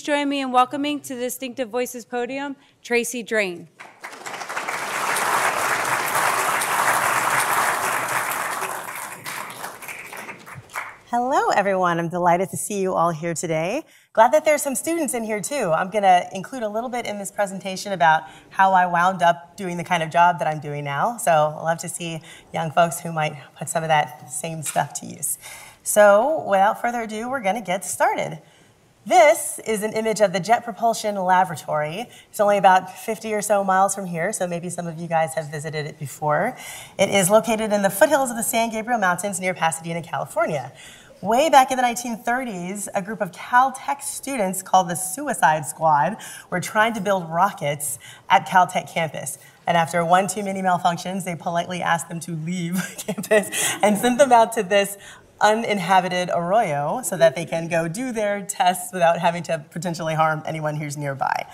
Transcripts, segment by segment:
please join me in welcoming to the Distinctive Voices podium, Tracy Drain. Hello, everyone. I'm delighted to see you all here today. Glad that there's some students in here too. I'm going to include a little bit in this presentation about how I wound up doing the kind of job that I'm doing now. So I love to see young folks who might put some of that same stuff to use. So without further ado, we're going to get started. This is an image of the Jet Propulsion Laboratory. It's only about 50 or so miles from here, so maybe some of you guys have visited it before. It is located in the foothills of the San Gabriel Mountains near Pasadena, California. Way back in the 1930s, a group of Caltech students called the Suicide Squad were trying to build rockets at Caltech campus. And after one too many malfunctions, they politely asked them to leave campus and sent them out to this uninhabited arroyo so that they can go do their tests without having to potentially harm anyone who's nearby.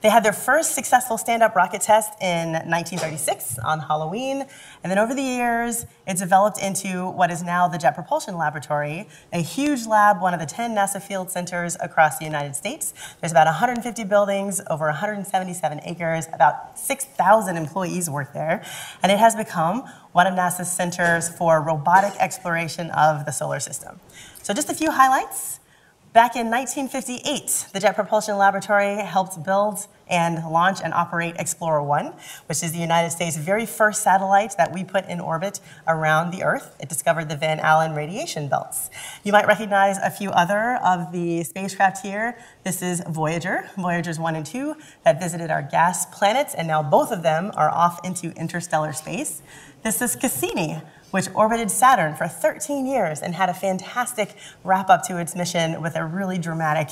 They had their first successful stand-up rocket test in 1936 on Halloween, and then over the years, it developed into what is now the Jet Propulsion Laboratory, a huge lab, one of the 10 NASA field centers across the United States. There's about 150 buildings, over 177 acres, about 6,000 employees work there, and it has become one of NASA's centers for robotic exploration of the solar system. So just a few highlights. Back in 1958, the Jet Propulsion Laboratory helped build and launch and operate Explorer 1, which is the United States' very first satellite that we put in orbit around the Earth. It discovered the Van Allen radiation belts. You might recognize a few other of the spacecraft here. This is Voyager, Voyagers 1 and 2, that visited our gas planets, and now both of them are off into interstellar space. This is Cassini, which orbited Saturn for 13 years and had a fantastic wrap up to its mission with a really dramatic,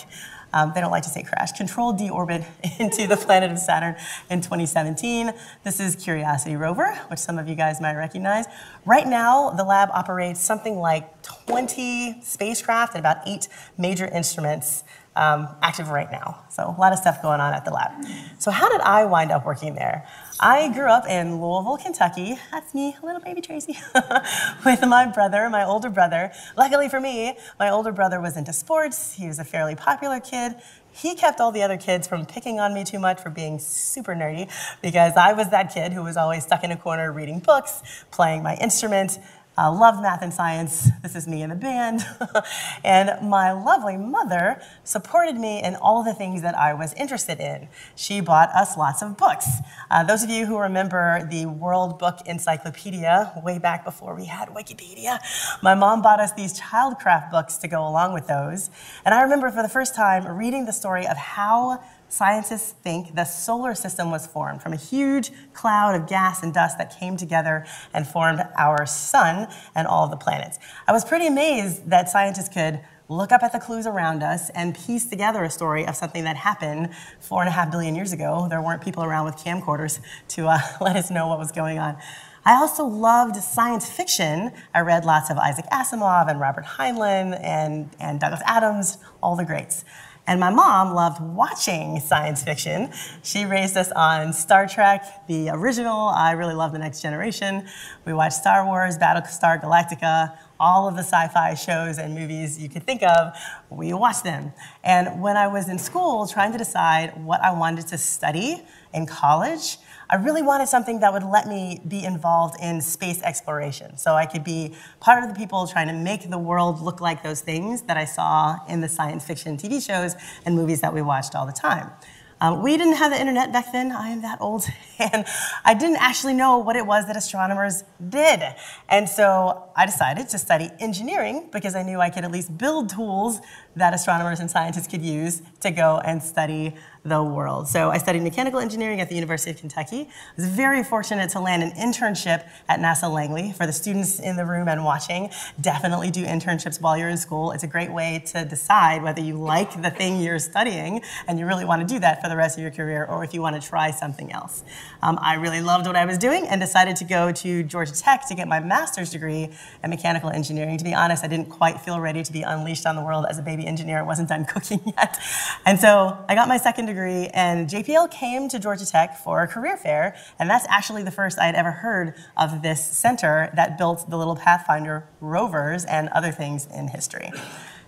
um, they don't like to say crash, controlled deorbit into the planet of Saturn in 2017. This is Curiosity rover, which some of you guys might recognize. Right now, the lab operates something like 20 spacecraft and about eight major instruments um, active right now. So a lot of stuff going on at the lab. So how did I wind up working there? I grew up in Louisville, Kentucky. That's me, a little baby Tracy, with my brother, my older brother. Luckily for me, my older brother was into sports. He was a fairly popular kid. He kept all the other kids from picking on me too much for being super nerdy because I was that kid who was always stuck in a corner reading books, playing my instrument, uh, loved math and science. This is me in the band. and my lovely mother supported me in all the things that I was interested in. She bought us lots of books. Uh, those of you who remember the World Book Encyclopedia way back before we had Wikipedia, my mom bought us these childcraft books to go along with those. And I remember for the first time reading the story of how scientists think the solar system was formed from a huge cloud of gas and dust that came together and formed our sun and all of the planets. I was pretty amazed that scientists could look up at the clues around us and piece together a story of something that happened four and a half billion years ago. There weren't people around with camcorders to uh, let us know what was going on. I also loved science fiction. I read lots of Isaac Asimov and Robert Heinlein and, and Douglas Adams, all the greats. And my mom loved watching science fiction. She raised us on Star Trek, the original. I really love The Next Generation. We watched Star Wars, Battlestar Galactica, all of the sci fi shows and movies you could think of. We watched them. And when I was in school trying to decide what I wanted to study in college, I really wanted something that would let me be involved in space exploration. So I could be part of the people trying to make the world look like those things that I saw in the science fiction TV shows and movies that we watched all the time. Um, we didn't have the internet back then. I am that old. And I didn't actually know what it was that astronomers did. And so I decided to study engineering because I knew I could at least build tools that astronomers and scientists could use to go and study the world. So I studied mechanical engineering at the University of Kentucky. I was very fortunate to land an internship at NASA Langley. For the students in the room and watching, definitely do internships while you're in school. It's a great way to decide whether you like the thing you're studying and you really want to do that for the rest of your career or if you want to try something else. Um, I really loved what I was doing and decided to go to Georgia Tech to get my master's degree in mechanical engineering. To be honest, I didn't quite feel ready to be unleashed on the world as a baby engineer. I wasn't done cooking yet. And so I got my second degree degree, and JPL came to Georgia Tech for a career fair, and that's actually the first I had ever heard of this center that built the little Pathfinder rovers and other things in history.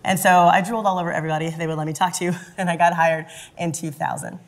And so I drooled all over everybody they would let me talk to, and I got hired in 2000.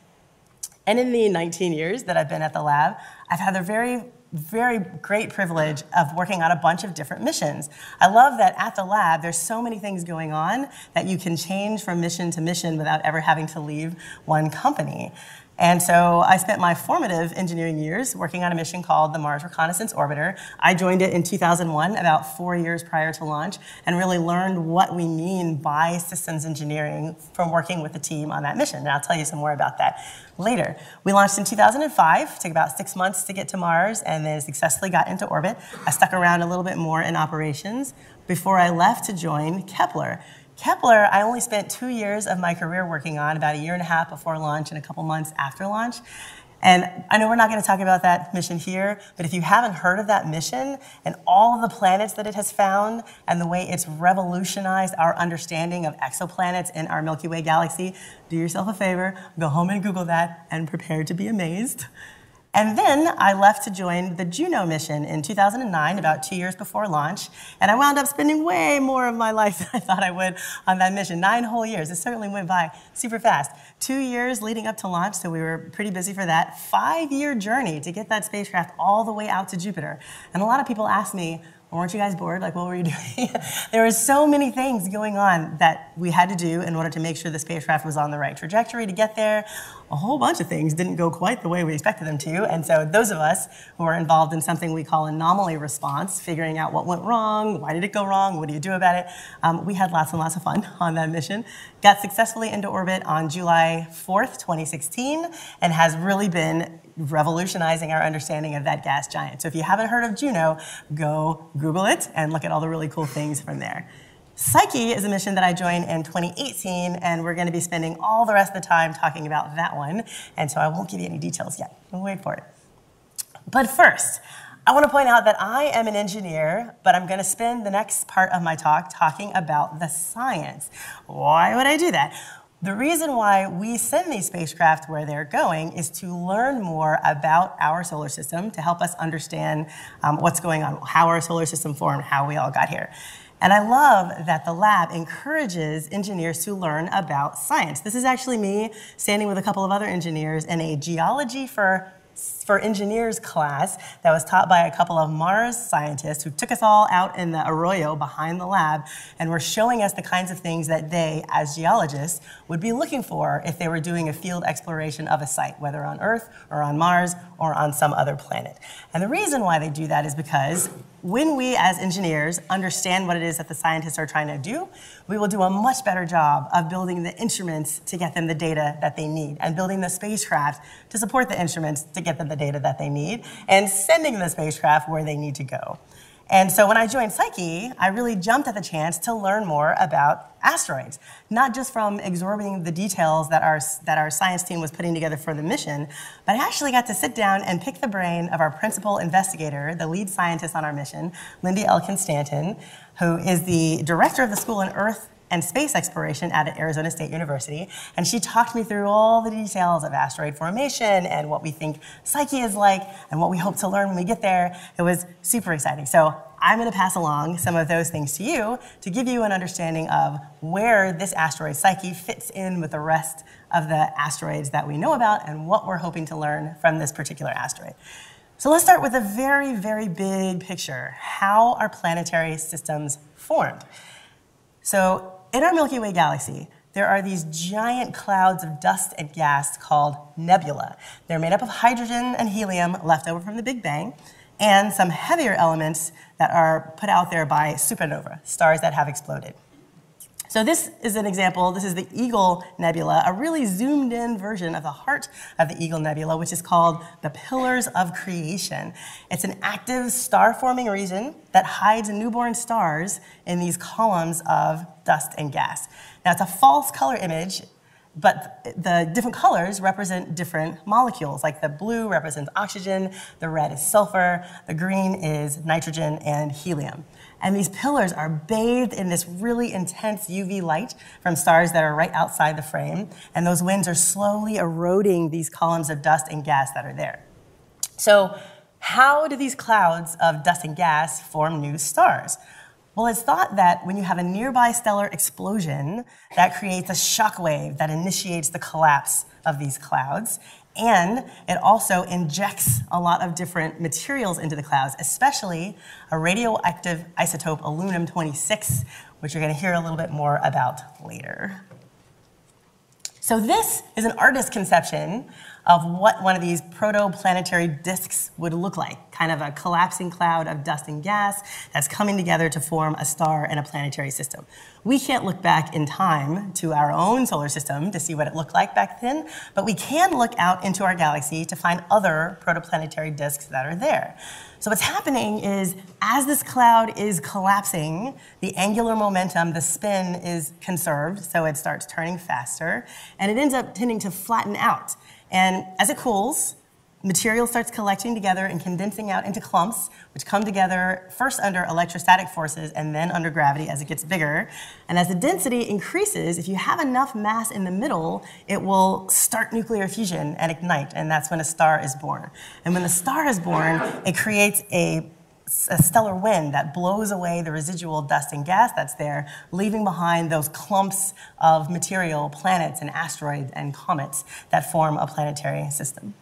And in the 19 years that I've been at the lab, I've had the very very great privilege of working on a bunch of different missions. I love that at the lab, there's so many things going on that you can change from mission to mission without ever having to leave one company. And so I spent my formative engineering years working on a mission called the Mars Reconnaissance Orbiter. I joined it in 2001, about four years prior to launch, and really learned what we mean by systems engineering from working with the team on that mission. And I'll tell you some more about that later. We launched in 2005, took about six months to get to Mars, and then successfully got into orbit. I stuck around a little bit more in operations before I left to join Kepler. Kepler, I only spent two years of my career working on, about a year and a half before launch and a couple months after launch. And I know we're not going to talk about that mission here, but if you haven't heard of that mission and all of the planets that it has found and the way it's revolutionized our understanding of exoplanets in our Milky Way galaxy, do yourself a favor, go home and Google that and prepare to be amazed. And then I left to join the Juno mission in 2009, about two years before launch. And I wound up spending way more of my life than I thought I would on that mission. Nine whole years. It certainly went by super fast. Two years leading up to launch, so we were pretty busy for that. Five year journey to get that spacecraft all the way out to Jupiter. And a lot of people ask me, weren't you guys bored? Like, what were you doing? there were so many things going on that we had to do in order to make sure the spacecraft was on the right trajectory to get there. A whole bunch of things didn't go quite the way we expected them to. And so, those of us who are involved in something we call anomaly response, figuring out what went wrong, why did it go wrong, what do you do about it, um, we had lots and lots of fun on that mission. Got successfully into orbit on July 4th, 2016, and has really been revolutionizing our understanding of that gas giant. So if you haven't heard of Juno, go Google it and look at all the really cool things from there. Psyche is a mission that I joined in 2018, and we're going to be spending all the rest of the time talking about that one. And so I won't give you any details yet. We'll wait for it. But first, I want to point out that I am an engineer, but I'm going to spend the next part of my talk talking about the science. Why would I do that? The reason why we send these spacecraft where they're going is to learn more about our solar system to help us understand um, what's going on, how our solar system formed, how we all got here. And I love that the lab encourages engineers to learn about science. This is actually me standing with a couple of other engineers in a geology for for engineers class that was taught by a couple of Mars scientists who took us all out in the arroyo behind the lab and were showing us the kinds of things that they, as geologists, would be looking for if they were doing a field exploration of a site, whether on Earth or on Mars or on some other planet. And the reason why they do that is because when we as engineers understand what it is that the scientists are trying to do, we will do a much better job of building the instruments to get them the data that they need and building the spacecraft to support the instruments to get them the data that they need and sending the spacecraft where they need to go. And so when I joined Psyche, I really jumped at the chance to learn more about asteroids, not just from absorbing the details that our, that our science team was putting together for the mission, but I actually got to sit down and pick the brain of our principal investigator, the lead scientist on our mission, Lindy Elkins-Tanton, who is the director of the School in Earth and space exploration at Arizona State University. And she talked me through all the details of asteroid formation and what we think Psyche is like and what we hope to learn when we get there. It was super exciting. So I'm going to pass along some of those things to you to give you an understanding of where this asteroid Psyche fits in with the rest of the asteroids that we know about and what we're hoping to learn from this particular asteroid. So let's start with a very, very big picture how are planetary systems formed. So in our Milky Way galaxy, there are these giant clouds of dust and gas called nebula. They're made up of hydrogen and helium left over from the Big Bang, and some heavier elements that are put out there by supernova, stars that have exploded. So this is an example. This is the Eagle Nebula, a really zoomed in version of the heart of the Eagle Nebula, which is called the Pillars of Creation. It's an active star forming region that hides newborn stars in these columns of dust and gas. Now it's a false color image but the different colors represent different molecules. Like the blue represents oxygen, the red is sulfur, the green is nitrogen and helium. And these pillars are bathed in this really intense UV light from stars that are right outside the frame. And those winds are slowly eroding these columns of dust and gas that are there. So, how do these clouds of dust and gas form new stars? Well, it's thought that when you have a nearby stellar explosion, that creates a shock wave that initiates the collapse of these clouds. And it also injects a lot of different materials into the clouds, especially a radioactive isotope aluminum 26, which you're going to hear a little bit more about later. So, this is an artist's conception of what one of these protoplanetary disks would look like kind of a collapsing cloud of dust and gas that's coming together to form a star and a planetary system. We can't look back in time to our own solar system to see what it looked like back then, but we can look out into our galaxy to find other protoplanetary disks that are there. So, what's happening is as this cloud is collapsing, the angular momentum, the spin, is conserved, so it starts turning faster, and it ends up tending to flatten out. And as it cools, material starts collecting together and condensing out into clumps, which come together first under electrostatic forces and then under gravity as it gets bigger. And as the density increases, if you have enough mass in the middle, it will start nuclear fusion and ignite, and that's when a star is born. And when the star is born, it creates a a stellar wind that blows away the residual dust and gas that's there, leaving behind those clumps of material, planets and asteroids and comets that form a planetary system.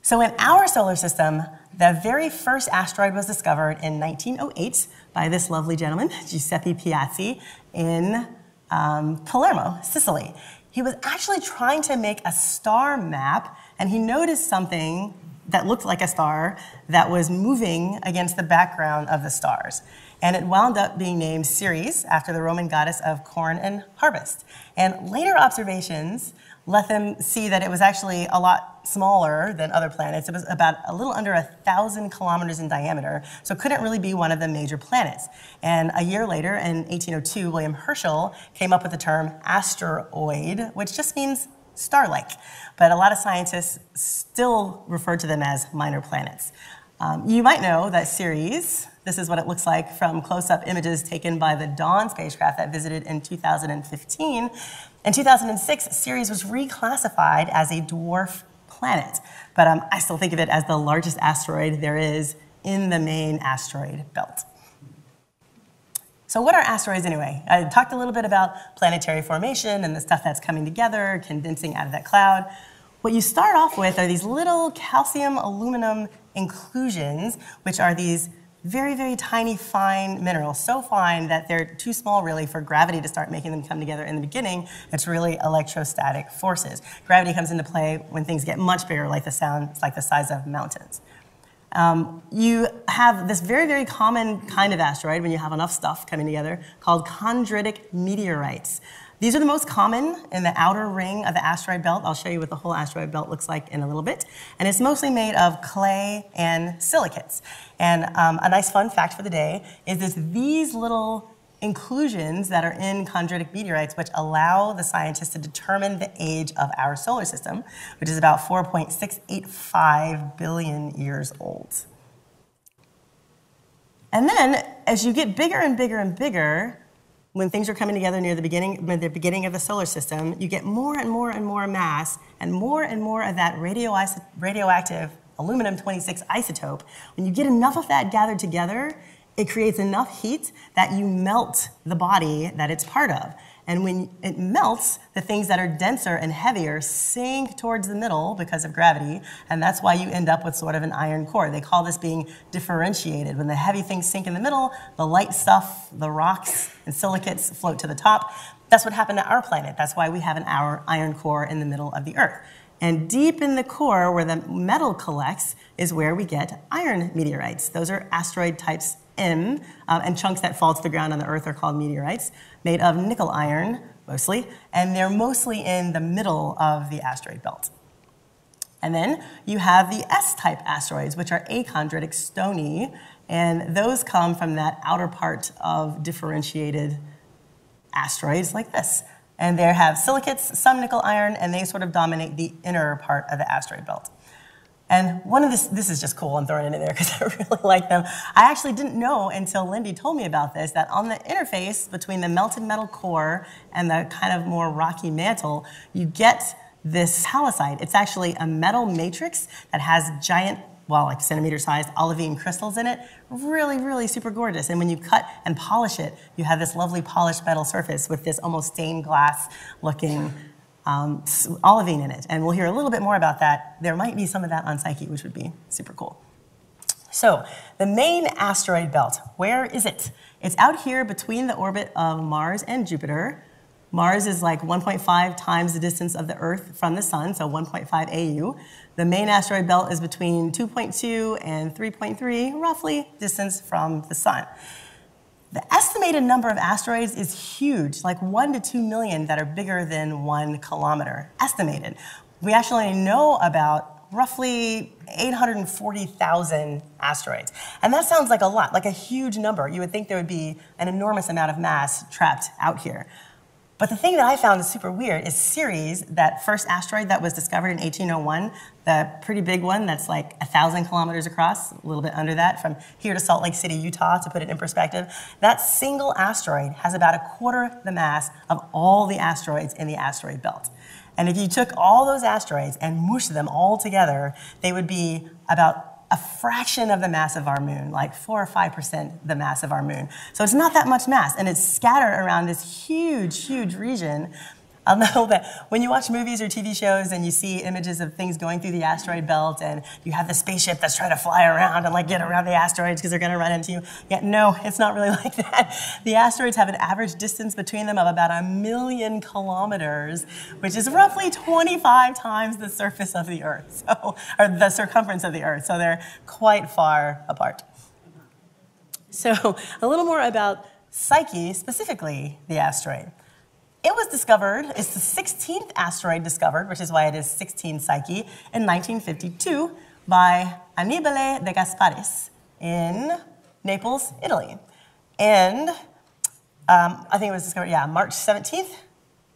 So, in our solar system, the very first asteroid was discovered in 1908 by this lovely gentleman, Giuseppe Piazzi, in um, Palermo, Sicily. He was actually trying to make a star map, and he noticed something that looked like a star that was moving against the background of the stars. And it wound up being named Ceres after the Roman goddess of corn and harvest. And later observations let them see that it was actually a lot smaller than other planets. It was about a little under a thousand kilometers in diameter, so it couldn't really be one of the major planets. And a year later, in 1802, William Herschel came up with the term asteroid, which just means star-like. But a lot of scientists still refer to them as minor planets. Um, you might know that Ceres, this is what it looks like from close-up images taken by the Dawn spacecraft that visited in 2015. In 2006, Ceres was reclassified as a dwarf planet, but um, I still think of it as the largest asteroid there is in the main asteroid belt. So, what are asteroids anyway? I talked a little bit about planetary formation and the stuff that's coming together, condensing out of that cloud. What you start off with are these little calcium aluminum inclusions, which are these very, very tiny, fine minerals, so fine that they're too small really for gravity to start making them come together in the beginning. It's really electrostatic forces. Gravity comes into play when things get much bigger, like the sound, like the size of mountains. Um, you have this very, very common kind of asteroid when you have enough stuff coming together called chondritic meteorites. These are the most common in the outer ring of the asteroid belt. I'll show you what the whole asteroid belt looks like in a little bit. And it's mostly made of clay and silicates. And um, a nice fun fact for the day is this these little inclusions that are in chondritic meteorites, which allow the scientists to determine the age of our solar system, which is about 4.685 billion years old. And then, as you get bigger and bigger and bigger, when things are coming together near the beginning, the beginning of the solar system, you get more and more and more mass and more and more of that radioactive aluminum 26 isotope. When you get enough of that gathered together, it creates enough heat that you melt the body that it's part of. And when it melts, the things that are denser and heavier sink towards the middle because of gravity, and that's why you end up with sort of an iron core. They call this being differentiated. When the heavy things sink in the middle, the light stuff, the rocks and silicates float to the top. That's what happened to our planet. That's why we have an iron core in the middle of the Earth. And deep in the core, where the metal collects, is where we get iron meteorites. Those are asteroid types M, uh, and chunks that fall to the ground on the Earth are called meteorites, made of nickel iron, mostly, and they're mostly in the middle of the asteroid belt. And then you have the S type asteroids, which are achondritic stony, and those come from that outer part of differentiated asteroids like this. And they have silicates, some nickel iron, and they sort of dominate the inner part of the asteroid belt. And one of this, this is just cool, I'm throwing it in there because I really like them. I actually didn't know until Lindy told me about this that on the interface between the melted metal core and the kind of more rocky mantle, you get this pallasite. It's actually a metal matrix that has giant well, like centimeter sized olivine crystals in it. Really, really super gorgeous. And when you cut and polish it, you have this lovely polished metal surface with this almost stained glass looking um, olivine in it. And we'll hear a little bit more about that. There might be some of that on Psyche, which would be super cool. So, the main asteroid belt, where is it? It's out here between the orbit of Mars and Jupiter. Mars is like 1.5 times the distance of the Earth from the Sun, so 1.5 AU. The main asteroid belt is between 2.2 and 3.3, roughly, distance from the Sun. The estimated number of asteroids is huge, like one to two million that are bigger than one kilometer, estimated. We actually know about roughly 840,000 asteroids. And that sounds like a lot, like a huge number. You would think there would be an enormous amount of mass trapped out here. But the thing that I found is super weird is Ceres, that first asteroid that was discovered in 1801, the pretty big one that's like a thousand kilometers across, a little bit under that, from here to Salt Lake City, Utah, to put it in perspective. That single asteroid has about a quarter the mass of all the asteroids in the asteroid belt. And if you took all those asteroids and mushed them all together, they would be about a fraction of the mass of our moon, like four or five percent the mass of our moon. So it's not that much mass, and it's scattered around this huge, huge region I'll know that when you watch movies or TV shows and you see images of things going through the asteroid belt and you have the spaceship that's trying to fly around and like get around the asteroids because they're going to run into you. Yeah, no, it's not really like that. The asteroids have an average distance between them of about a million kilometers, which is roughly 25 times the surface of the Earth, so, or the circumference of the Earth. So they're quite far apart. So a little more about Psyche, specifically the asteroid. It was discovered, it's the 16th asteroid discovered, which is why it is 16 Psyche, in 1952 by Annibale de Gasparis in Naples, Italy. And um, I think it was discovered, yeah, March 17th,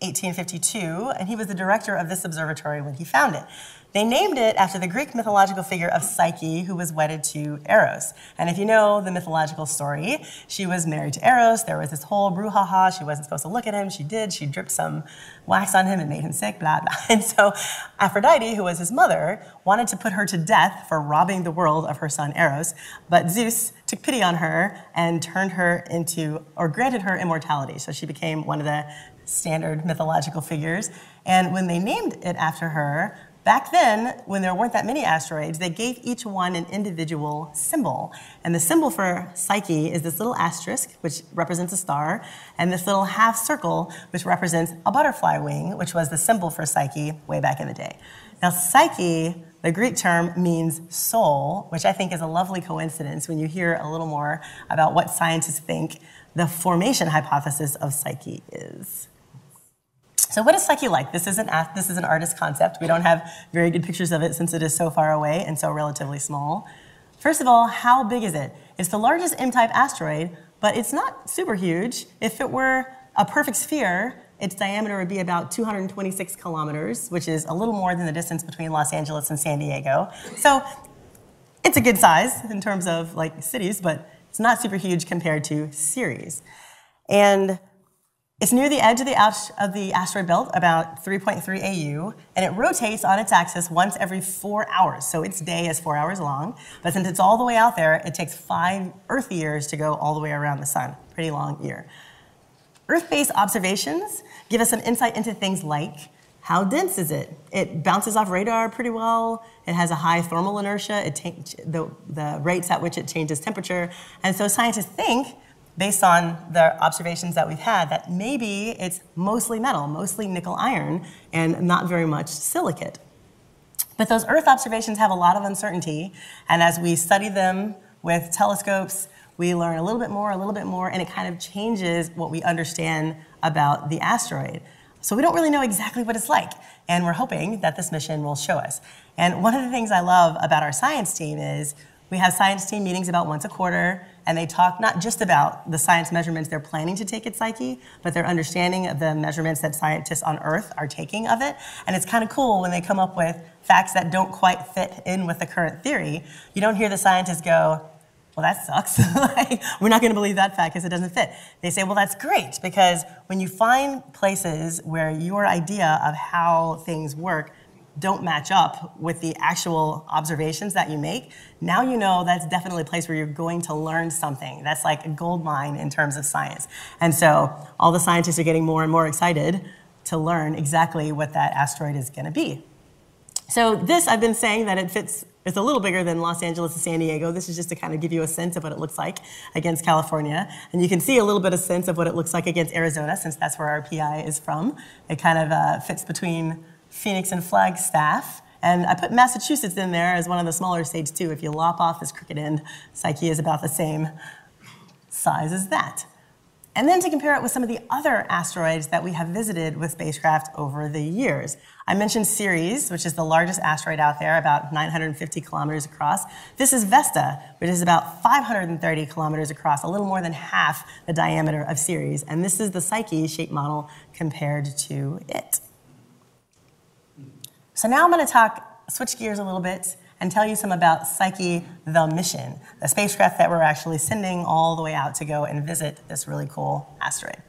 1852, and he was the director of this observatory when he found it. They named it after the Greek mythological figure of Psyche, who was wedded to Eros. And if you know the mythological story, she was married to Eros. There was this whole brouhaha. She wasn't supposed to look at him. She did. She dripped some wax on him and made him sick, blah, blah. And so Aphrodite, who was his mother, wanted to put her to death for robbing the world of her son Eros. But Zeus took pity on her and turned her into, or granted her immortality. So she became one of the standard mythological figures. And when they named it after her, Back then, when there weren't that many asteroids, they gave each one an individual symbol. And the symbol for Psyche is this little asterisk, which represents a star, and this little half circle, which represents a butterfly wing, which was the symbol for Psyche way back in the day. Now, Psyche, the Greek term, means soul, which I think is a lovely coincidence when you hear a little more about what scientists think the formation hypothesis of Psyche is. So what is Psyche like? This is, an, this is an artist concept. We don't have very good pictures of it since it is so far away and so relatively small. First of all, how big is it? It's the largest M-type asteroid, but it's not super huge. If it were a perfect sphere, its diameter would be about 226 kilometers, which is a little more than the distance between Los Angeles and San Diego. So it's a good size in terms of like cities, but it's not super huge compared to Ceres. And it's near the edge of the, of the asteroid belt, about 3.3 AU, and it rotates on its axis once every four hours. So its day is four hours long, but since it's all the way out there, it takes five Earth years to go all the way around the sun. Pretty long year. Earth-based observations give us some insight into things like how dense is it? It bounces off radar pretty well. It has a high thermal inertia. It the, the rates at which it changes temperature. And so scientists think based on the observations that we've had, that maybe it's mostly metal, mostly nickel iron, and not very much silicate. But those Earth observations have a lot of uncertainty, and as we study them with telescopes, we learn a little bit more, a little bit more, and it kind of changes what we understand about the asteroid. So we don't really know exactly what it's like, and we're hoping that this mission will show us. And one of the things I love about our science team is we have science team meetings about once a quarter, and they talk not just about the science measurements they're planning to take at Psyche, but their understanding of the measurements that scientists on Earth are taking of it. And it's kind of cool when they come up with facts that don't quite fit in with the current theory. You don't hear the scientists go, well, that sucks. we're not going to believe that fact because it doesn't fit. They say, well, that's great because when you find places where your idea of how things work don't match up with the actual observations that you make, now you know that's definitely a place where you're going to learn something. That's like a gold mine in terms of science. And so all the scientists are getting more and more excited to learn exactly what that asteroid is going to be. So this, I've been saying that it fits, it's a little bigger than Los Angeles and San Diego. This is just to kind of give you a sense of what it looks like against California. And you can see a little bit of sense of what it looks like against Arizona, since that's where our PI is from. It kind of uh, fits between Phoenix and Flagstaff. And I put Massachusetts in there as one of the smaller states too. If you lop off this crooked end, Psyche is about the same size as that and then to compare it with some of the other asteroids that we have visited with spacecraft over the years. I mentioned Ceres, which is the largest asteroid out there, about 950 kilometers across. This is Vesta, which is about 530 kilometers across, a little more than half the diameter of Ceres. And this is the Psyche shape model compared to it. So now I'm going to talk, switch gears a little bit and tell you some about Psyche the mission, the spacecraft that we're actually sending all the way out to go and visit this really cool asteroid.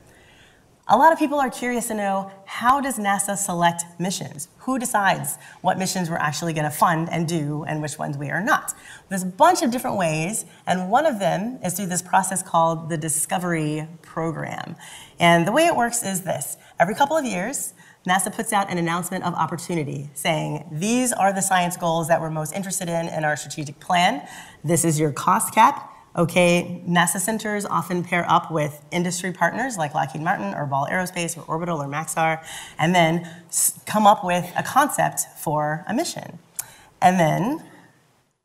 A lot of people are curious to know how does NASA select missions? Who decides what missions we're actually going to fund and do and which ones we are not? There's a bunch of different ways, and one of them is through this process called the Discovery Program. And the way it works is this every couple of years, NASA puts out an announcement of opportunity saying, these are the science goals that we're most interested in in our strategic plan. This is your cost cap. Okay, NASA centers often pair up with industry partners like Lockheed Martin or Ball Aerospace or Orbital or Maxar, and then come up with a concept for a mission. And then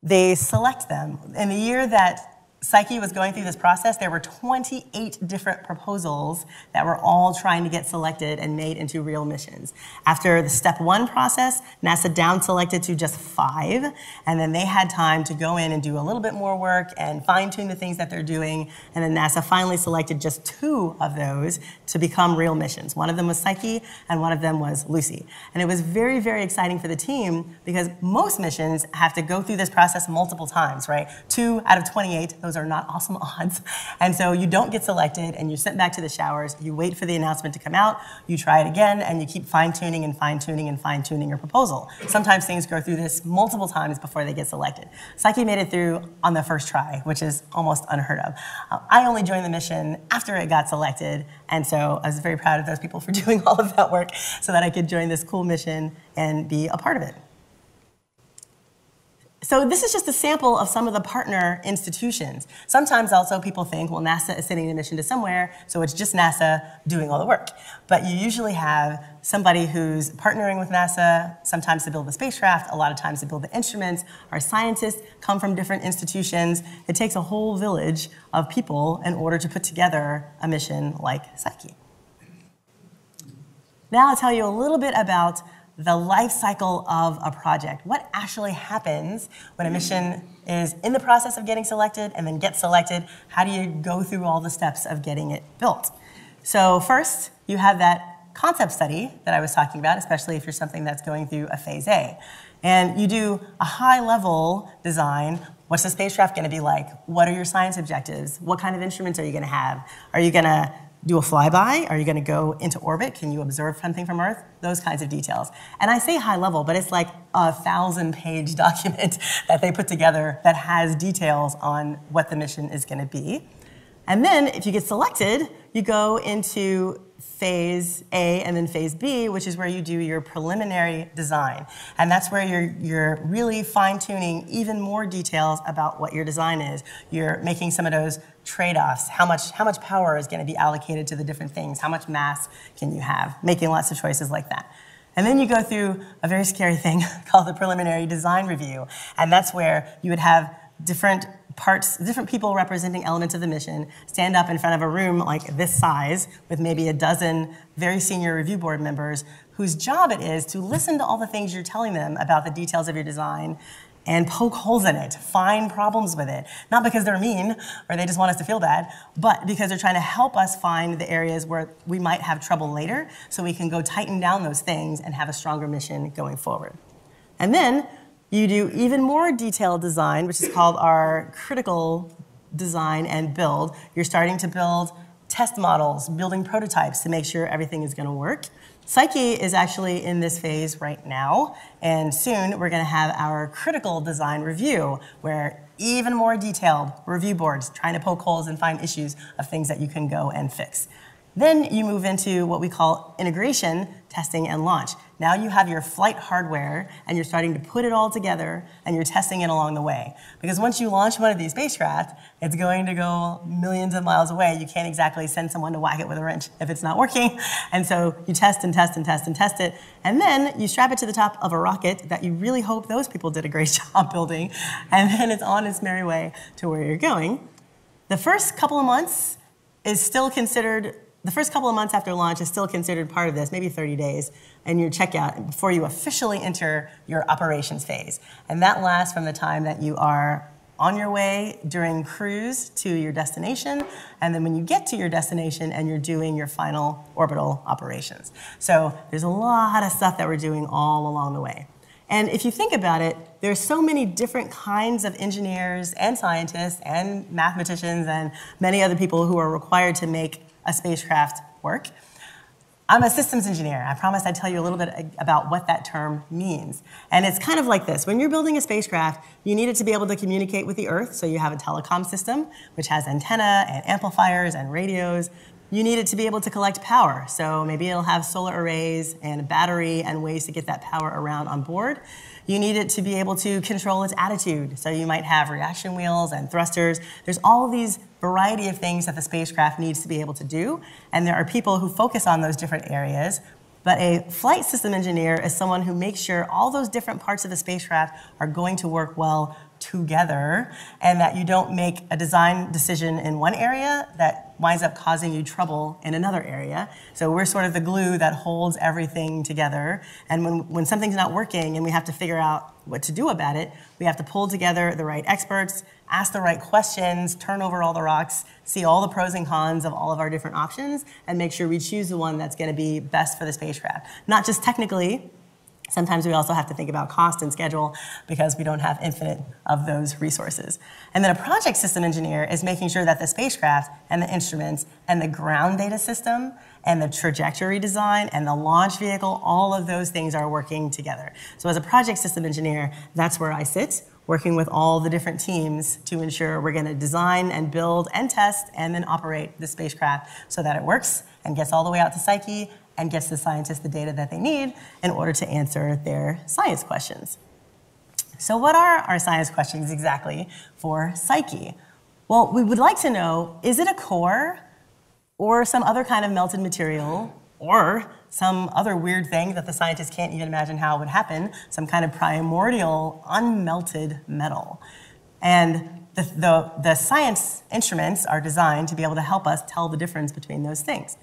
they select them. In the year that Psyche was going through this process, there were 28 different proposals that were all trying to get selected and made into real missions. After the step one process, NASA down selected to just five, and then they had time to go in and do a little bit more work and fine tune the things that they're doing. And then NASA finally selected just two of those to become real missions. One of them was Psyche, and one of them was Lucy. And it was very, very exciting for the team because most missions have to go through this process multiple times, right? Two out of 28, those are not awesome odds. And so you don't get selected and you're sent back to the showers. You wait for the announcement to come out, you try it again, and you keep fine tuning and fine tuning and fine tuning your proposal. Sometimes things go through this multiple times before they get selected. Psyche made it through on the first try, which is almost unheard of. I only joined the mission after it got selected, and so I was very proud of those people for doing all of that work so that I could join this cool mission and be a part of it. So this is just a sample of some of the partner institutions. Sometimes also people think, well, NASA is sending a mission to somewhere, so it's just NASA doing all the work. But you usually have somebody who's partnering with NASA, sometimes to build the spacecraft, a lot of times to build the instruments. Our scientists come from different institutions. It takes a whole village of people in order to put together a mission like Psyche. Now I'll tell you a little bit about the life cycle of a project. What actually happens when a mission is in the process of getting selected and then gets selected? How do you go through all the steps of getting it built? So, first, you have that concept study that I was talking about, especially if you're something that's going through a phase A. And you do a high level design. What's the spacecraft going to be like? What are your science objectives? What kind of instruments are you going to have? Are you going to do a flyby? Are you going to go into orbit? Can you observe something from Earth? Those kinds of details. And I say high level, but it's like a thousand page document that they put together that has details on what the mission is going to be. And then if you get selected, you go into phase A and then phase B, which is where you do your preliminary design. And that's where you're, you're really fine tuning even more details about what your design is. You're making some of those trade offs. How much, how much power is going to be allocated to the different things? How much mass can you have? Making lots of choices like that. And then you go through a very scary thing called the preliminary design review. And that's where you would have different parts, different people representing elements of the mission stand up in front of a room like this size with maybe a dozen very senior review board members whose job it is to listen to all the things you're telling them about the details of your design and poke holes in it, find problems with it. Not because they're mean or they just want us to feel bad, but because they're trying to help us find the areas where we might have trouble later so we can go tighten down those things and have a stronger mission going forward. And then you do even more detailed design, which is called our critical design and build. You're starting to build test models, building prototypes to make sure everything is going to work. Psyche is actually in this phase right now, and soon we're going to have our critical design review, where even more detailed review boards trying to poke holes and find issues of things that you can go and fix. Then you move into what we call integration, testing, and launch. Now you have your flight hardware and you're starting to put it all together and you're testing it along the way. Because once you launch one of these spacecraft, it's going to go millions of miles away. You can't exactly send someone to whack it with a wrench if it's not working. And so you test and test and test and test it. And then you strap it to the top of a rocket that you really hope those people did a great job building. And then it's on its merry way to where you're going. The first couple of months is still considered the first couple of months after launch is still considered part of this, maybe 30 days, and your checkout before you officially enter your operations phase. And that lasts from the time that you are on your way during cruise to your destination, and then when you get to your destination and you're doing your final orbital operations. So there's a lot of stuff that we're doing all along the way. And if you think about it, there's so many different kinds of engineers and scientists and mathematicians and many other people who are required to make a spacecraft work. I'm a systems engineer. I promised I'd tell you a little bit about what that term means. And it's kind of like this when you're building a spacecraft, you need it to be able to communicate with the Earth. So you have a telecom system, which has antenna and amplifiers and radios. You need it to be able to collect power. So maybe it'll have solar arrays and a battery and ways to get that power around on board. You need it to be able to control its attitude. So you might have reaction wheels and thrusters. There's all these variety of things that the spacecraft needs to be able to do. And there are people who focus on those different areas. But a flight system engineer is someone who makes sure all those different parts of the spacecraft are going to work well together and that you don't make a design decision in one area that winds up causing you trouble in another area. So we're sort of the glue that holds everything together. And when, when something's not working and we have to figure out what to do about it, we have to pull together the right experts, ask the right questions, turn over all the rocks, see all the pros and cons of all of our different options, and make sure we choose the one that's going to be best for the spacecraft. Not just technically, Sometimes we also have to think about cost and schedule because we don't have infinite of those resources. And then a project system engineer is making sure that the spacecraft and the instruments and the ground data system and the trajectory design and the launch vehicle, all of those things are working together. So as a project system engineer, that's where I sit, working with all the different teams to ensure we're going to design and build and test and then operate the spacecraft so that it works and gets all the way out to Psyche and gets the scientists the data that they need in order to answer their science questions. So, what are our science questions exactly for Psyche? Well, we would like to know is it a core or some other kind of melted material or some other weird thing that the scientists can't even imagine how it would happen, some kind of primordial unmelted metal? And the, the, the science instruments are designed to be able to help us tell the difference between those things.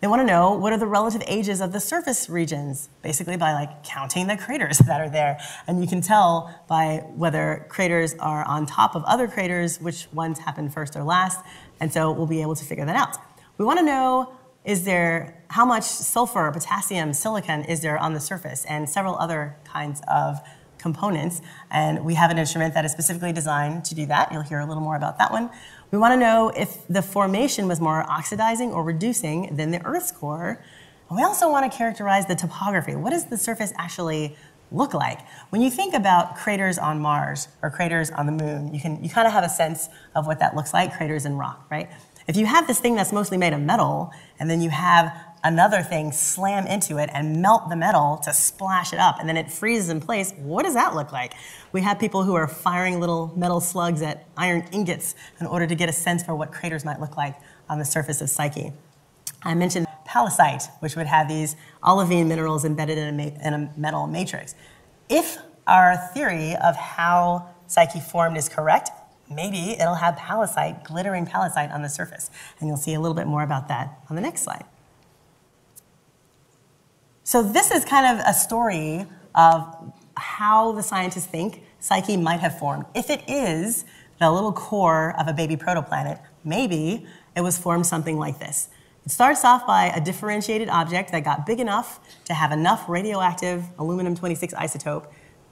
They want to know what are the relative ages of the surface regions, basically by like counting the craters that are there. And you can tell by whether craters are on top of other craters, which ones happen first or last. And so we'll be able to figure that out. We want to know is there how much sulfur, potassium, silicon is there on the surface, and several other kinds of components. And we have an instrument that is specifically designed to do that. You'll hear a little more about that one. We want to know if the formation was more oxidizing or reducing than the Earth's core. And we also want to characterize the topography. What does the surface actually look like? When you think about craters on Mars or craters on the moon, you can you kind of have a sense of what that looks like, craters in rock, right? If you have this thing that's mostly made of metal, and then you have another thing slam into it and melt the metal to splash it up, and then it freezes in place, what does that look like? We have people who are firing little metal slugs at iron ingots in order to get a sense for what craters might look like on the surface of Psyche. I mentioned pallasite, which would have these olivine minerals embedded in a, in a metal matrix. If our theory of how Psyche formed is correct, maybe it'll have pallasite, glittering pallasite on the surface. And you'll see a little bit more about that on the next slide. So this is kind of a story of how the scientists think Psyche might have formed. If it is the little core of a baby protoplanet, maybe it was formed something like this. It starts off by a differentiated object that got big enough to have enough radioactive aluminum 26 isotope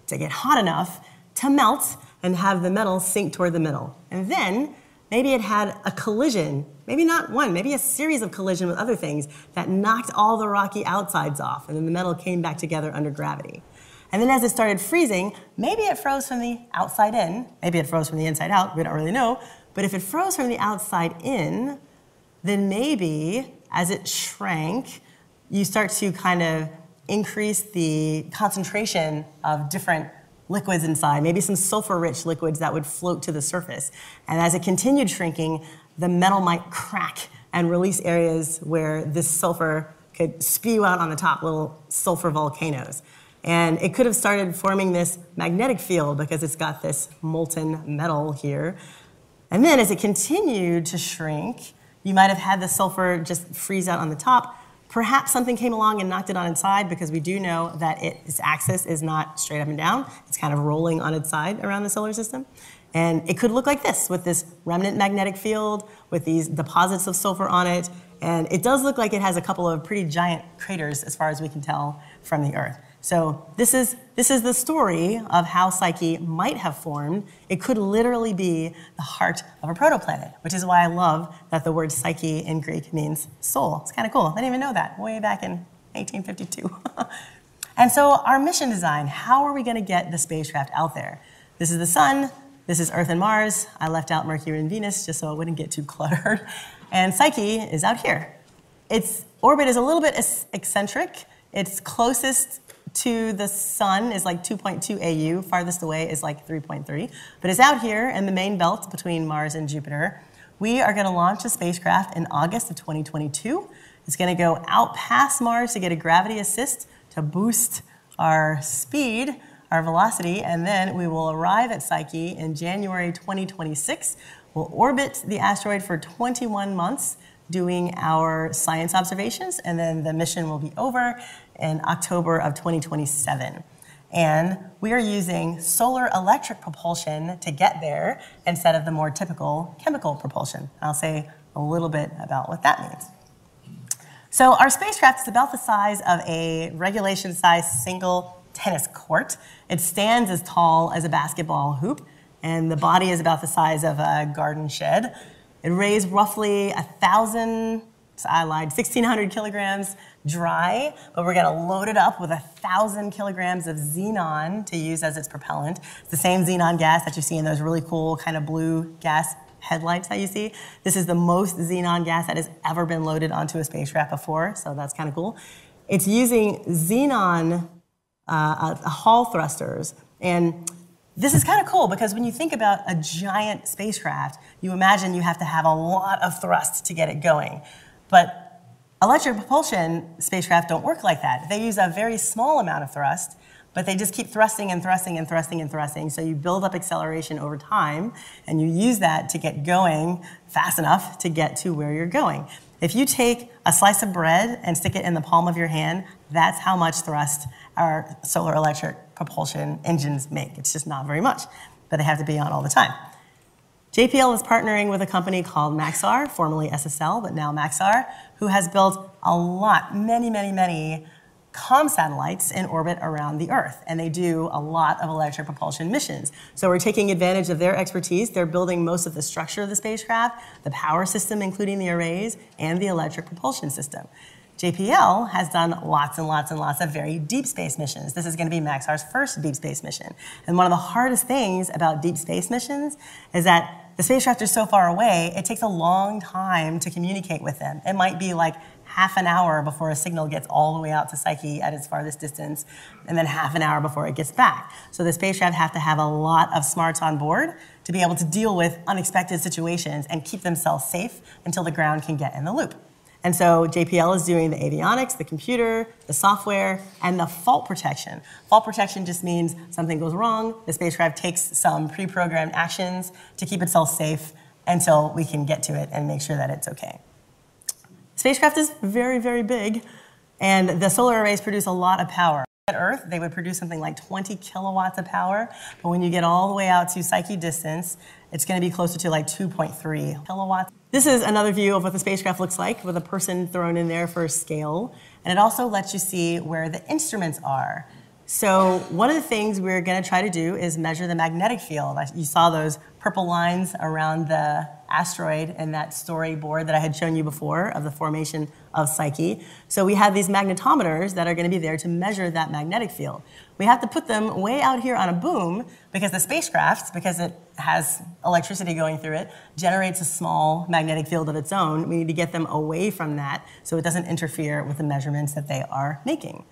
to get hot enough to melt and have the metal sink toward the middle. And then maybe it had a collision, maybe not one, maybe a series of collision with other things that knocked all the rocky outsides off, and then the metal came back together under gravity. And then as it started freezing, maybe it froze from the outside in, maybe it froze from the inside out, we don't really know, but if it froze from the outside in, then maybe as it shrank, you start to kind of increase the concentration of different liquids inside, maybe some sulfur rich liquids that would float to the surface. And as it continued shrinking, the metal might crack and release areas where this sulfur could spew out on the top, little sulfur volcanoes. And it could have started forming this magnetic field because it's got this molten metal here. And then as it continued to shrink, you might have had the sulfur just freeze out on the top Perhaps something came along and knocked it on its side because we do know that it, its axis is not straight up and down. It's kind of rolling on its side around the solar system. And it could look like this with this remnant magnetic field, with these deposits of sulfur on it. And it does look like it has a couple of pretty giant craters as far as we can tell from the Earth. So this is, this is the story of how Psyche might have formed. It could literally be the heart of a protoplanet, which is why I love that the word Psyche in Greek means soul. It's kind of cool. I didn't even know that way back in 1852. and so our mission design, how are we going to get the spacecraft out there? This is the sun, this is Earth and Mars. I left out Mercury and Venus just so it wouldn't get too cluttered. And Psyche is out here. Its orbit is a little bit eccentric. It's closest to the sun is like 2.2 AU, farthest away is like 3.3. But it's out here in the main belt between Mars and Jupiter. We are going to launch a spacecraft in August of 2022. It's going to go out past Mars to get a gravity assist to boost our speed, our velocity, and then we will arrive at Psyche in January 2026. We'll orbit the asteroid for 21 months doing our science observations, and then the mission will be over in October of 2027. And we are using solar electric propulsion to get there instead of the more typical chemical propulsion. I'll say a little bit about what that means. So, our spacecraft is about the size of a regulation size single tennis court. It stands as tall as a basketball hoop, and the body is about the size of a garden shed. It weighs roughly a thousand, I lied, 1,600 kilograms dry, but we're gonna load it up with a thousand kilograms of xenon to use as its propellant. It's the same xenon gas that you see in those really cool kind of blue gas headlights that you see. This is the most xenon gas that has ever been loaded onto a spacecraft before, so that's kind of cool. It's using xenon uh, uh, Hall thrusters, and this is kind of cool because when you think about a giant spacecraft, you imagine you have to have a lot of thrust to get it going. But Electric propulsion spacecraft don't work like that. They use a very small amount of thrust, but they just keep thrusting and thrusting and thrusting and thrusting. So you build up acceleration over time, and you use that to get going fast enough to get to where you're going. If you take a slice of bread and stick it in the palm of your hand, that's how much thrust our solar electric propulsion engines make. It's just not very much, but they have to be on all the time. JPL is partnering with a company called Maxar, formerly SSL, but now Maxar, who has built a lot, many, many, many com satellites in orbit around the Earth, and they do a lot of electric propulsion missions. So we're taking advantage of their expertise. They're building most of the structure of the spacecraft, the power system, including the arrays, and the electric propulsion system. JPL has done lots and lots and lots of very deep space missions. This is going to be Maxar's first deep space mission. And one of the hardest things about deep space missions is that the spacecraft is so far away, it takes a long time to communicate with them. It might be like half an hour before a signal gets all the way out to Psyche at its farthest distance, and then half an hour before it gets back. So the spacecraft have to have a lot of smarts on board to be able to deal with unexpected situations and keep themselves safe until the ground can get in the loop. And so JPL is doing the avionics, the computer, the software, and the fault protection. Fault protection just means something goes wrong, the spacecraft takes some pre programmed actions to keep itself safe until we can get to it and make sure that it's okay. Spacecraft is very, very big, and the solar arrays produce a lot of power. At Earth, they would produce something like 20 kilowatts of power, but when you get all the way out to Psyche distance, it's going to be closer to like 2.3 kilowatts. This is another view of what the spacecraft looks like with a person thrown in there for scale. And it also lets you see where the instruments are. So one of the things we're going to try to do is measure the magnetic field. You saw those purple lines around the asteroid in that storyboard that I had shown you before of the formation of Psyche. So we have these magnetometers that are going to be there to measure that magnetic field. We have to put them way out here on a boom because the spacecraft, because it has electricity going through it, generates a small magnetic field of its own. We need to get them away from that so it doesn't interfere with the measurements that they are making.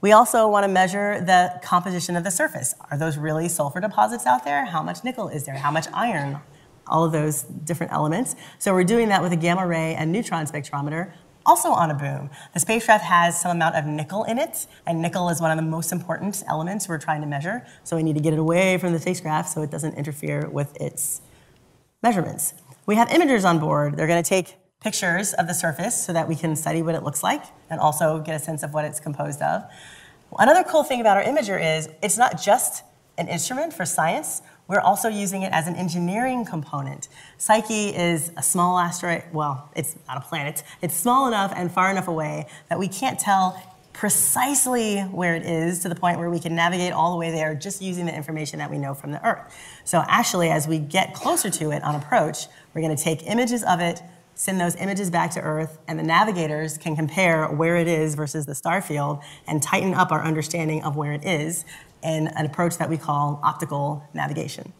We also want to measure the composition of the surface. Are those really sulfur deposits out there? How much nickel is there? How much iron? All of those different elements. So we're doing that with a gamma ray and neutron spectrometer, also on a boom. The spacecraft has some amount of nickel in it, and nickel is one of the most important elements we're trying to measure. So we need to get it away from the spacecraft so it doesn't interfere with its measurements. We have imagers on board. They're going to take pictures of the surface so that we can study what it looks like and also get a sense of what it's composed of. Another cool thing about our imager is it's not just an instrument for science, we're also using it as an engineering component. Psyche is a small asteroid, well, it's not a planet. It's small enough and far enough away that we can't tell precisely where it is to the point where we can navigate all the way there just using the information that we know from the Earth. So actually, as we get closer to it on approach, we're going to take images of it, send those images back to Earth, and the navigators can compare where it is versus the star field and tighten up our understanding of where it is in an approach that we call optical navigation.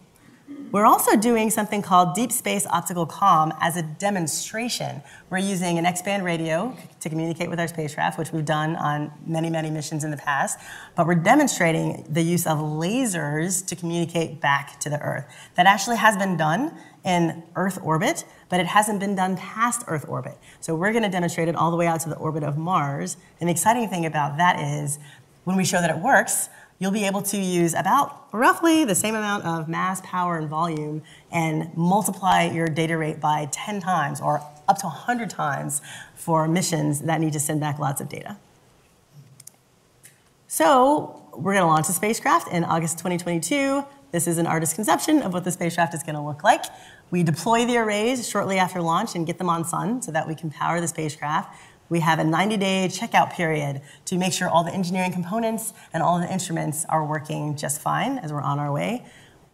We're also doing something called Deep Space Optical Comm as a demonstration. We're using an X-band radio to communicate with our spacecraft, which we've done on many, many missions in the past, but we're demonstrating the use of lasers to communicate back to the Earth. That actually has been done in Earth orbit, but it hasn't been done past Earth orbit. So we're going to demonstrate it all the way out to the orbit of Mars. And the exciting thing about that is when we show that it works, you'll be able to use about roughly the same amount of mass, power, and volume and multiply your data rate by 10 times or up to 100 times for missions that need to send back lots of data. So we're going to launch the spacecraft in August 2022. This is an artist's conception of what the spacecraft is going to look like. We deploy the arrays shortly after launch and get them on sun so that we can power the spacecraft. We have a 90-day checkout period to make sure all the engineering components and all the instruments are working just fine as we're on our way.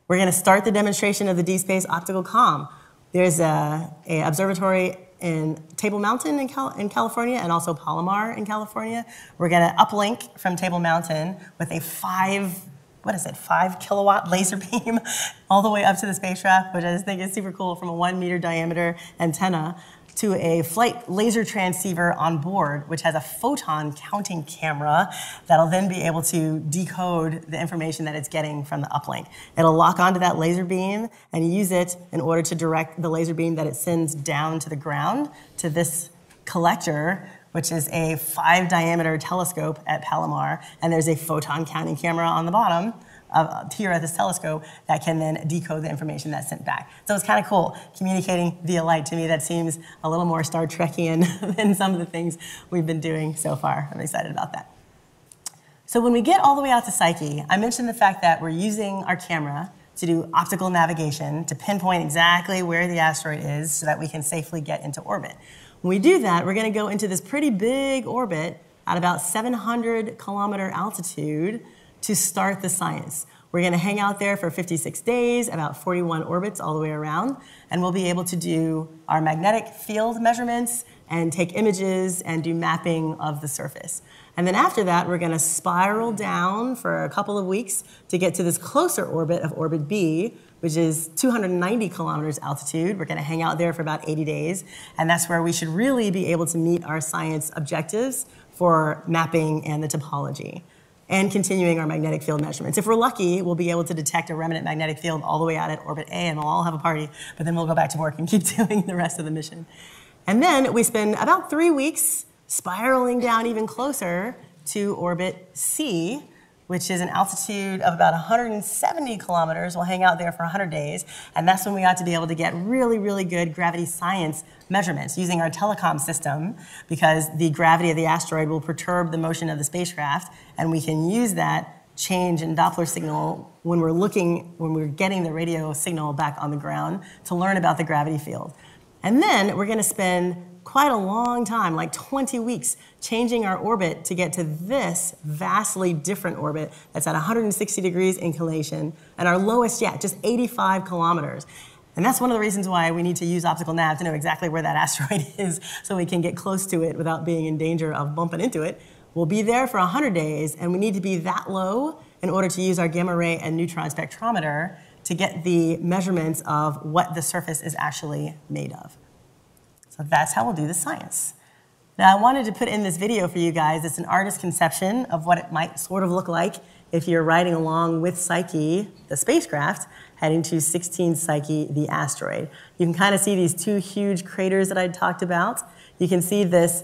We're going to start the demonstration of the Deep Space Optical Comm. There's a, a observatory in Table Mountain in, Cal in, California and also Palomar in California. We're going to uplink from Table Mountain with a five, what is it, five kilowatt laser beam all the way up to the spacecraft, which I just think is super cool from a one meter diameter antenna to a flight laser transceiver on board, which has a photon counting camera that'll then be able to decode the information that it's getting from the uplink. It'll lock onto that laser beam and use it in order to direct the laser beam that it sends down to the ground to this collector which is a five diameter telescope at Palomar, and there's a photon counting camera on the bottom uh, here at this telescope that can then decode the information that's sent back. So it's kind of cool communicating via light. To me, that seems a little more Star Trekian than some of the things we've been doing so far. I'm excited about that. So when we get all the way out to Psyche, I mentioned the fact that we're using our camera to do optical navigation to pinpoint exactly where the asteroid is so that we can safely get into orbit. When we do that, we're going to go into this pretty big orbit at about 700 kilometer altitude to start the science. We're going to hang out there for 56 days, about 41 orbits all the way around, and we'll be able to do our magnetic field measurements and take images and do mapping of the surface. And then after that, we're going to spiral down for a couple of weeks to get to this closer orbit of orbit B, which is 290 kilometers altitude. We're going to hang out there for about 80 days, and that's where we should really be able to meet our science objectives for mapping and the topology and continuing our magnetic field measurements. If we're lucky, we'll be able to detect a remnant magnetic field all the way out at orbit A and we'll all have a party, but then we'll go back to work and keep doing the rest of the mission. And then we spend about three weeks spiraling down even closer to orbit C, which is an altitude of about 170 kilometers. We'll hang out there for 100 days, and that's when we ought to be able to get really, really good gravity science measurements using our telecom system because the gravity of the asteroid will perturb the motion of the spacecraft, and we can use that change in Doppler signal when we're looking, when we're getting the radio signal back on the ground to learn about the gravity field. And then we're going to spend quite a long time, like 20 weeks, changing our orbit to get to this vastly different orbit that's at 160 degrees inclination, and our lowest yet, just 85 kilometers. And that's one of the reasons why we need to use optical nav to know exactly where that asteroid is so we can get close to it without being in danger of bumping into it. We'll be there for 100 days, and we need to be that low in order to use our gamma ray and neutron spectrometer to get the measurements of what the surface is actually made of. So that's how we'll do the science. Now, I wanted to put in this video for you guys. It's an artist's conception of what it might sort of look like if you're riding along with Psyche, the spacecraft, heading to 16 Psyche, the asteroid. You can kind of see these two huge craters that I talked about. You can see this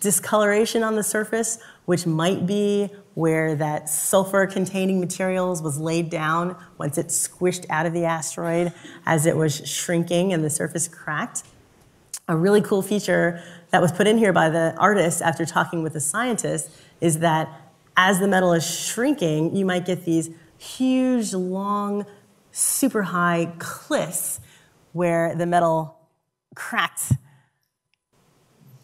discoloration on the surface, which might be where that sulfur containing materials was laid down once it squished out of the asteroid as it was shrinking and the surface cracked. A really cool feature that was put in here by the artist after talking with the scientist is that as the metal is shrinking, you might get these huge, long, super high cliffs where the metal cracked.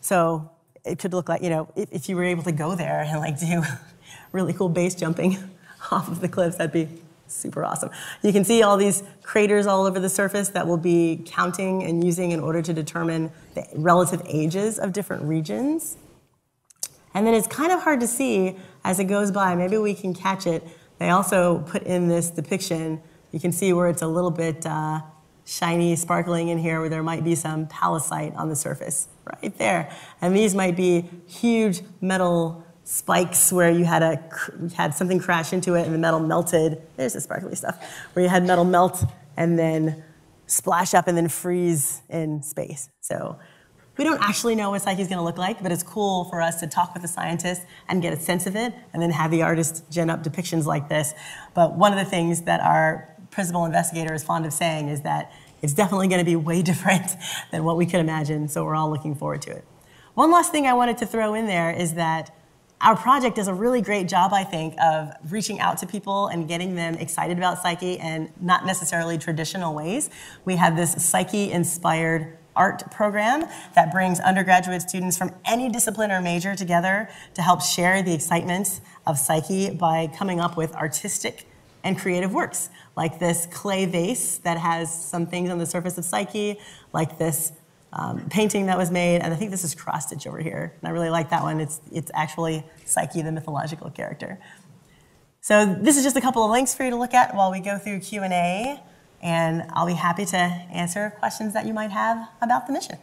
So it could look like, you know, if, if you were able to go there and like do really cool base jumping off of the cliffs, that'd be super awesome. You can see all these craters all over the surface that we'll be counting and using in order to determine the relative ages of different regions. And then it's kind of hard to see as it goes by. Maybe we can catch it. They also put in this depiction. You can see where it's a little bit uh, shiny, sparkling in here, where there might be some pallasite on the surface, right there. And these might be huge metal spikes where you had a had something crash into it and the metal melted. There's the sparkly stuff where you had metal melt and then splash up and then freeze in space. So we don't actually know what Psyche is going to look like, but it's cool for us to talk with the scientists and get a sense of it, and then have the artist gen up depictions like this. But one of the things that our principal investigator is fond of saying is that it's definitely going to be way different than what we could imagine. So we're all looking forward to it. One last thing I wanted to throw in there is that our project does a really great job, I think, of reaching out to people and getting them excited about Psyche and not necessarily traditional ways. We have this Psyche inspired art program that brings undergraduate students from any discipline or major together to help share the excitement of Psyche by coming up with artistic and creative works, like this clay vase that has some things on the surface of Psyche, like this um, painting that was made, and I think this is cross stitch over here. And I really like that one. It's, it's actually Psyche, the mythological character. So this is just a couple of links for you to look at while we go through Q&A, and I'll be happy to answer questions that you might have about the mission.